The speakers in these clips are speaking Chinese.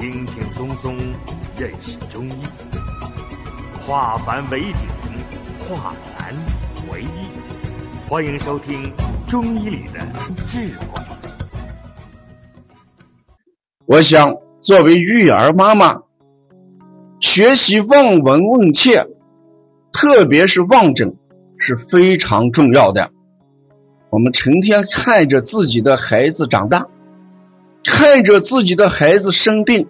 轻轻松松认识中医，化繁为简，化难为易。欢迎收听《中医里的智慧》。我想，作为育儿妈妈，学习望闻问切，特别是望诊，是非常重要的。我们成天看着自己的孩子长大，看着自己的孩子生病，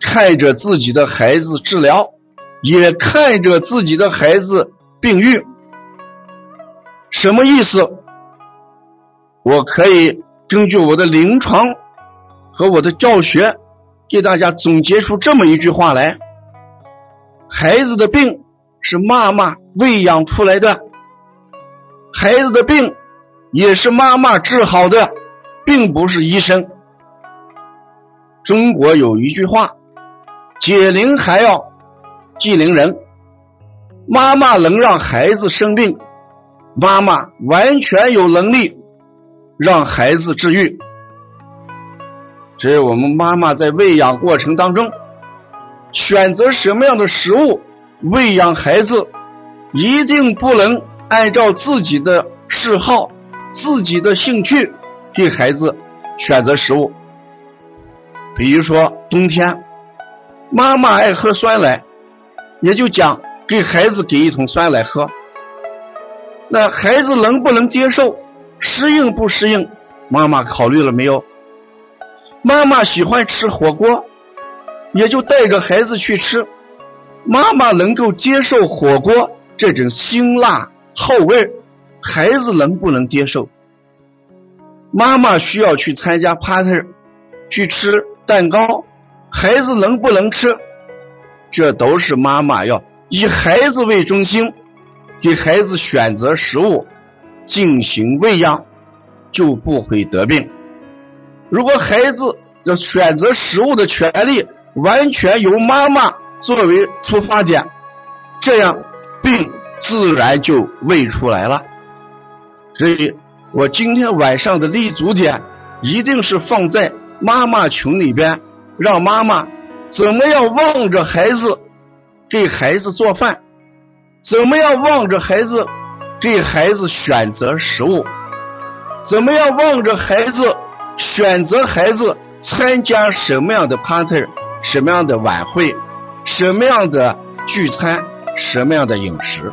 看着自己的孩子治疗，也看着自己的孩子病愈。什么意思？我可以根据我的临床和我的教学，给大家总结出这么一句话来：孩子的病是妈妈喂养出来的，孩子的病。也是妈妈治好的，并不是医生。中国有一句话：“解铃还要系铃人。”妈妈能让孩子生病，妈妈完全有能力让孩子治愈。只有我们妈妈在喂养过程当中，选择什么样的食物喂养孩子，一定不能按照自己的嗜好。自己的兴趣给孩子选择食物，比如说冬天，妈妈爱喝酸奶，也就讲给孩子给一桶酸奶喝。那孩子能不能接受？适应不适应？妈妈考虑了没有？妈妈喜欢吃火锅，也就带着孩子去吃。妈妈能够接受火锅这种辛辣厚味孩子能不能接受？妈妈需要去参加 party，去吃蛋糕，孩子能不能吃？这都是妈妈要以孩子为中心，给孩子选择食物，进行喂养，就不会得病。如果孩子的选择食物的权利完全由妈妈作为出发点，这样病自然就喂出来了。所以我今天晚上的立足点一定是放在妈妈群里边，让妈妈怎么样望着孩子给孩子做饭，怎么样望着孩子给孩子选择食物，怎么样望着孩子选择孩子参加什么样的 party，什么样的晚会，什么样的聚餐，什么样的饮食。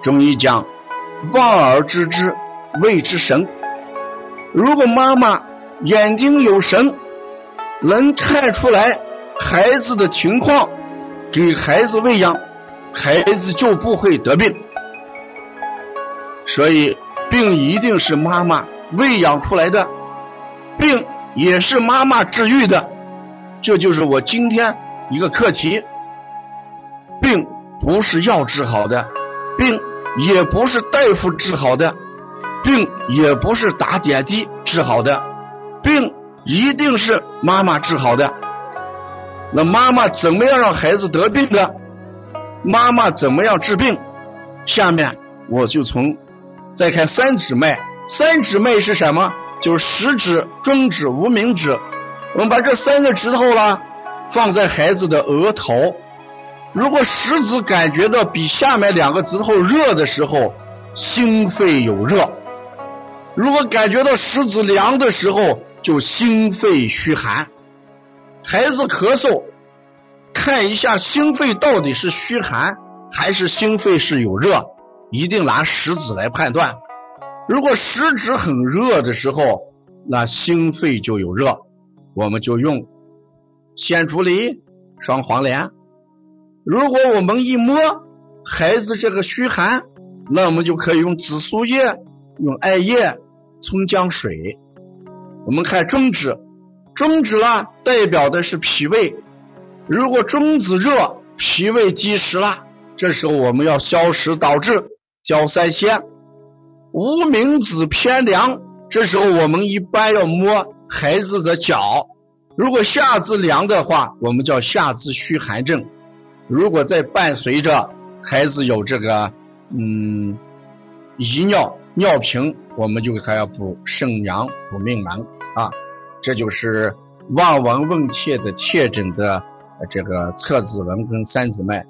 中医讲。望而知之，谓之神。如果妈妈眼睛有神，能看出来孩子的情况，给孩子喂养，孩子就不会得病。所以，病一定是妈妈喂养出来的，病也是妈妈治愈的。这就是我今天一个课题：病不是药治好的，病。也不是大夫治好的病，也不是打点滴治好的病，一定是妈妈治好的。那妈妈怎么样让孩子得病的？妈妈怎么样治病？下面我就从再看三指脉。三指脉是什么？就是食指、中指、无名指。我们把这三个指头啦放在孩子的额头。如果食指感觉到比下面两个指头热的时候，心肺有热；如果感觉到食指凉的时候，就心肺虚寒。孩子咳嗽，看一下心肺到底是虚寒还是心肺是有热，一定拿食指来判断。如果食指很热的时候，那心肺就有热，我们就用鲜竹梨、双黄连。如果我们一摸孩子这个虚寒，那我们就可以用紫苏叶、用艾叶、葱姜水。我们看中指，中指呢代表的是脾胃。如果中指热，脾胃积食了，这时候我们要消食导滞，焦三仙。无名指偏凉，这时候我们一般要摸孩子的脚。如果下肢凉的话，我们叫下肢虚寒症。如果再伴随着孩子有这个嗯遗尿尿频，我们就给他要补肾阳补命门啊，这就是望闻问切的切诊的这个侧子纹跟三指脉。